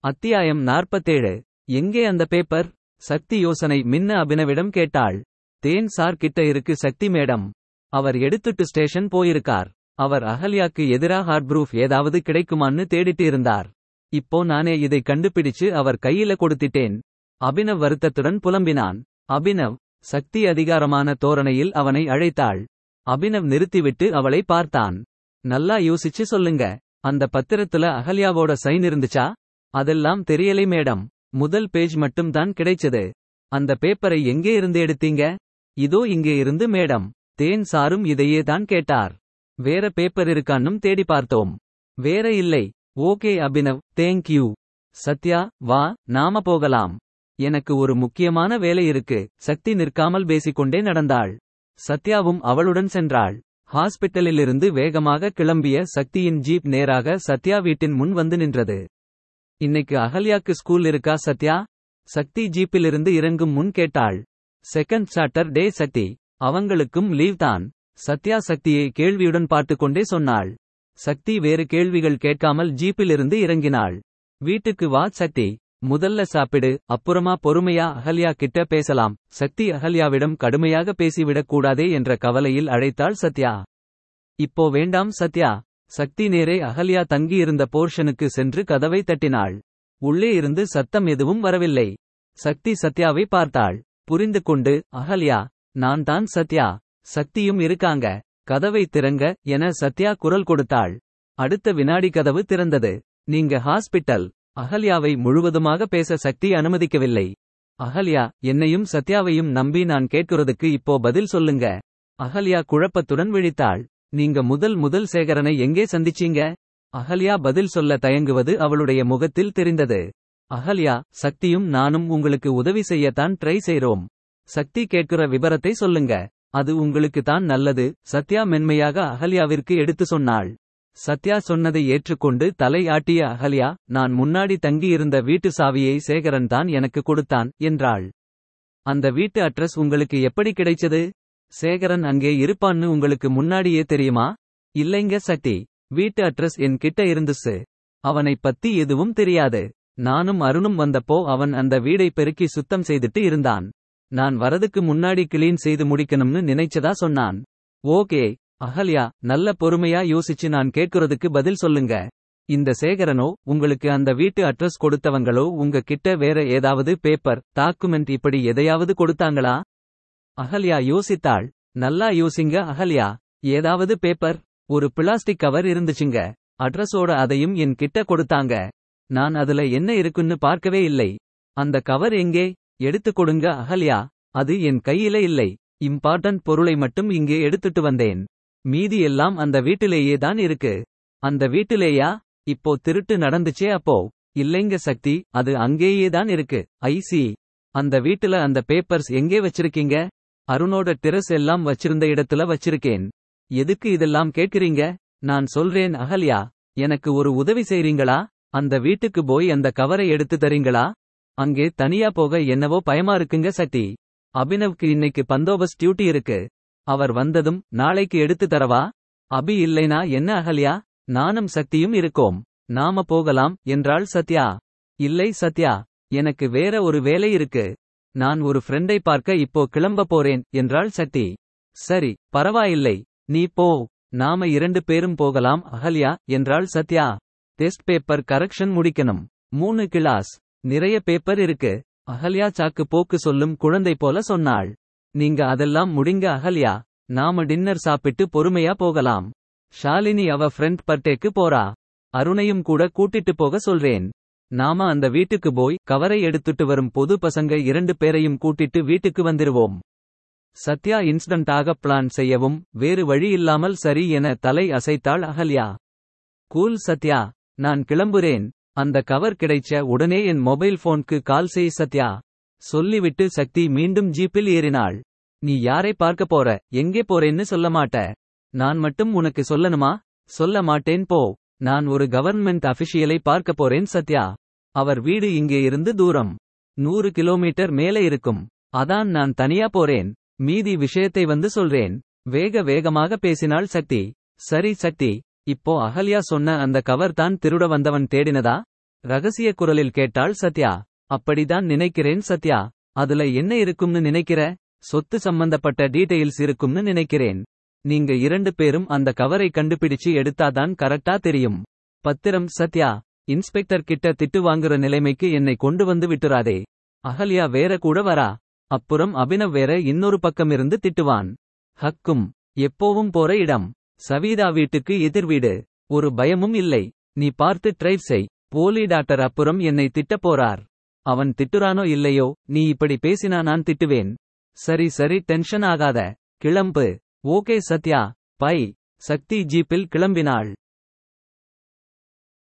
அத்தியாயம் நாற்பத்தேழு. எங்கே அந்த பேப்பர்? சக்தி யோசனை மின்ன அபினவிடம் கேட்டாள். தேன் சார் கிட்ட இருக்கு சக்தி மேடம். அவர் எடுத்துட்டு ஸ்டேஷன் போயிருக்கார். அவர் அகல்யாக்கு எதிரா ஹார்ட் ப்ரூஃப் ஏதாவது கிடைக்குமான்னு தேடிட்டு இருந்தார் இப்போ நானே இதை கண்டுபிடிச்சு அவர் கையில கொடுத்திட்டேன். அபினவ் வருத்தத்துடன் புலம்பினான். அபினவ் சக்தி அதிகாரமான தோரணையில் அவனை அழைத்தாள். அபினவ் நிறுத்திவிட்டு அவளை பார்த்தான். நல்லா யோசிச்சு சொல்லுங்க. அந்த பத்திரத்துல அகல்யாவோட சைன் இருந்துச்சா? அதெல்லாம் தெரியலை மேடம். முதல் பேஜ் மட்டும் தான் கிடைச்சது. அந்த பேப்பரை எங்கே இருந்து எடுத்தீங்க? இதோ இங்கே இருந்து மேடம். தேன் சாரும் இதையே தான் கேட்டார். வேற பேப்பர் இருக்கான்னும் தேடி பார்த்தோம். வேற இல்லை. Okay Abhinav. Thank you. Sathya வா நாம போகலாம். எனக்கு ஒரு முக்கியமான வேலை இருக்கு. சக்தி நிற்காமல் பேசிக்கொண்டே நடந்தாள். சத்யாவும் அவளுடன் சென்றாள். ஹாஸ்பிட்டலிலிருந்து வேகமாக கிளம்பிய சக்தியின் ஜீப் நேராக சத்யா வீட்டின் முன் வந்து நின்றது. இன்னைக்கு அகல்யாக்கு ஸ்கூல் இருக்கா சத்யா? சக்தி ஜீப்பிலிருந்து இறங்கும் முன் கேட்டாள். Second Saturday Shakti. அவங்களுக்கும் லீவ் தான். சத்யா சக்தியை கேள்வியுடன் பார்த்துக்கொண்டே சொன்னாள். சக்தி வேறு கேள்விகள் கேட்காமல் ஜீப்பிலிருந்து இறங்கினாள். வீட்டுக்கு வா சக்தி. முதல்ல சாப்பிடு அப்புறமா பொறுமையா அகல்யா கிட்ட பேசலாம். சக்தி அகல்யாவிடம் கடுமையாக பேசிவிடக் கூடாதே என்ற கவலையில் அழைத்தாள் சத்யா. இப்போ வேண்டாம் சத்யா. சக்தி நேரே அகல்யா தங்கியிருந்த போர்ஷனுக்கு சென்று கதவை தட்டினாள். உள்ளே இருந்து சத்தம் எதுவும் வரவில்லை. சக்தி சத்யாவை பார்த்தாள். புரிந்து கொண்டு அகல்யா நான் தான் சத்யா. சக்தியும் இருக்காங்க. கதவை திறங்க என சத்யா குரல் கொடுத்தாள். அடுத்த வினாடி கதவு திறந்தது. நீங்க ஹாஸ்பிட்டல். அகல்யாவை முழுவதுமாக பேச சக்தி அனுமதிக்கவில்லை. அகல்யா என்னையும் சத்யாவையும் நம்பி நான் கேட்கிறதுக்கு இப்போ பதில் சொல்லுங்க. அகல்யா குழப்பத்துடன் விழித்தாள். நீங்க முதல் முதல் சேகரனை எங்கே சந்திச்சீங்க? அகல்யா பதில் சொல்ல தயங்குவது அவளுடைய முகத்தில் தெரிந்தது. அகல்யா சக்தியும் நானும் உங்களுக்கு உதவி செய்யத்தான் ட்ரை செய்றோம். சக்தி கேட்கிற விபரத்தை சொல்லுங்க. அது உங்களுக்கு தான் நல்லது சத்யா மென்மையாக அகல்யாவிற்கு எடுத்து சொன்னாள். சத்யா சொன்னதை ஏற்றுக்கொண்டு தலை ஆட்டிய அகல்யா நான் முன்னாடி தங்கியிருந்த வீட்டு சாவியை சேகரன் தான் எனக்கு கொடுத்தான் என்றாள். அந்த வீட்டு அட்ரஸ் உங்களுக்கு எப்படி கிடைச்சது? சேகரன் அங்கே இருப்பான்னு உங்களுக்கு முன்னாடியே தெரியுமா? இல்லைங்க சட்டி வீட்டு அட்ரஸ் என் கிட்ட இருந்துச்சு அவனை பத்தி எதுவும் தெரியாது. நானும் அருணும் வந்தப்போ அவன் அந்த வீடை பெருக்கி சுத்தம் செய்துட்டு இருந்தான். நான் வரதுக்கு முன்னாடி கிளீன் செய்து முடிக்கணும்னு நினைச்சதா சொன்னான். ஓகே அகல்யா நல்ல பொறுமையா யோசிச்சு நான் கேட்கறதுக்கு பதில் சொல்லுங்க. இந்த சேகரனோ உங்களுக்கு அந்த வீட்டு அட்ரஸ் கொடுத்தவங்களோ உங்க கிட்ட வேற ஏதாவது பேப்பர் டாக்குமெண்ட் இப்படி எதையாவது கொடுத்தாங்களா? அகல்யா யோசித்தாள். நல்லா யோசிங்க அகல்யா. ஏதாவது பேப்பர் ஒரு பிளாஸ்டிக் கவர் இருந்துச்சுங்க. அட்ரஸோட அதையும் என் கிட்ட கொடுத்தாங்க. நான் அதுல என்ன இருக்குன்னு பார்க்கவே இல்லை. அந்த கவர் எங்கே? எடுத்து கொடுங்க அகல்யா. அது என் கையில இல்லை. இம்பார்ட்டன்ட் பொருளை மட்டும் இங்கே எடுத்துட்டு வந்தேன். மீதி எல்லாம் அந்த வீட்டிலேயே தான் இருக்கு. அந்த வீட்டிலேயா? இப்போ திருட்டு நடந்துச்சே அப்போ. இல்லைங்க சக்தி அது அங்கேயே தான் இருக்கு. ஐசி அந்த வீட்டுல அந்த பேப்பர்ஸ் எங்கே வச்சிருக்கீங்க? அருணோட டெரஸ் எல்லாம் வச்சிருந்த இடத்துல வச்சிருக்கேன். எதுக்கு இதெல்லாம் கேட்கிறீங்க? நான் சொல்றேன் அகல்யா எனக்கு ஒரு உதவி செய்றீங்களா? அந்த வீட்டுக்கு போய் அந்த கவரை எடுத்து தரீங்களா? அங்கே தனியா போக என்னவோ பயமா இருக்குங்க சட்டி. அபினவ்க்கு இன்னைக்கு பந்தோபஸ்ட் டியூட்டி இருக்கு. அவர் வந்ததும் நாளைக்கு எடுத்து தரவா? அபி இல்லைனா என்ன அகல்யா? நானும் சக்தியும் இருக்கோம். நாம போகலாம் என்றாள் சத்யா. இல்லை சத்யா. எனக்கு வேற ஒரு வேலை இருக்கு. நான் ஒரு ஃப்ரெண்டை பார்க்க இப்போ கிளம்ப போறேன் என்றாள் சக்தி சரி பரவாயில்லை நீ போ நாம இரண்டு பேரும் போகலாம் அகல்யா என்றாள் சத்யா. டெஸ்ட் பேப்பர் கரெக்ஷன் முடிக்கணும். மூணு கிளாஸ். நிறைய பேப்பர் இருக்கு. அகல்யா சாக்கு போக்கு சொல்லும் குழந்தை போல சொன்னாள். நீங்க அதெல்லாம் முடிங்க அகல்யா. நாம டின்னர் சாப்பிட்டு பொறுமையா போகலாம். ஷாலினி அவ ஃப்ரெண்ட் பர்டேக்கு போறா. அருணையும் கூட கூட்டிட்டு போக சொல்றேன். நாம அந்த வீட்டுக்கு போய் கவரை எடுத்துட்டு வரும் பொது பசங்க இரண்டு பேரையும் கூட்டிட்டு வீட்டுக்கு வந்துருவோம். சத்யா இன்ஸ்டன்டாக பிளான் செய்யவும் வேறு வழி இல்லாமல் சரி என தலை அசைத்தாள் அகல்யா. கூல் சத்யா நான் கிளம்புறேன். அந்த கவர் கிடைச்ச உடனே என் மொபைல் போன்க்கு கால் செய் சத்யா சொல்லிவிட்டு சக்தி மீண்டும் ஜீப்பில் ஏறினாள். நீ யாரை பார்க்க போற? எங்கே போறேன்னு சொல்ல மாட்ட. நான் மட்டும் உனக்கு சொல்லணுமா? சொல்ல மாட்டேன் போ. நான் ஒரு கவர்ன்மெண்ட் அபிஷியலை பார்க்க போறேன் சத்யா. அவர் வீடு இங்கே இருந்து தூரம். நூறு கிலோமீட்டர் மேலே இருக்கும். அதான் நான் தனியா போறேன். மீதி விஷயத்தை வந்து சொல்றேன். வேக வேகமாக பேசினாள் சக்தி. சரி சக்தி இப்போ அகல்யா சொன்ன அந்த கவர் தான் திருட வந்தவன் தேடினதா? ரகசிய குரலில் கேட்டாள் சத்யா. அப்படிதான் நினைக்கிறேன் சத்யா. அதுல என்ன இருக்கும்னு நினைக்கிற? சொத்து சம்பந்தப்பட்ட டீடைல்ஸ் இருக்கும்னு நினைக்கிறேன். நீங்க இரண்டு பேரும் அந்த கவரை கண்டுபிடிச்சு எடுத்தாதான் கரெக்டா தெரியும். பத்திரம் சத்யா இன்ஸ்பெக்டர் கிட்ட திட்டு வாங்குற நிலைமைக்கு என்னை கொண்டு வந்து விட்டுறாதே. அகல்யா வேற கூட வரா. அப்புறம் அபினவ் வேற இன்னொரு பக்கமிருந்து திட்டுவான். ஹக்கும் எப்போவும் போற இடம். சவீதா வீட்டுக்கு எதிர் வீடு. ஒரு பயமும் இல்லை. நீ பார்த்து டிரைவ் செய். போலி டாக்டர் அப்புறம் என்னை திட்டப் போறார். அவன் திட்டுறானோ இல்லையோ நீ இப்படி பேசினா நான் திட்டுவேன். சரி சரி டென்ஷன் ஆகாத. கிளம்பு. ஓகே சத்யா பை சக்தி ஜீப்பில் கிளம்பினாள்.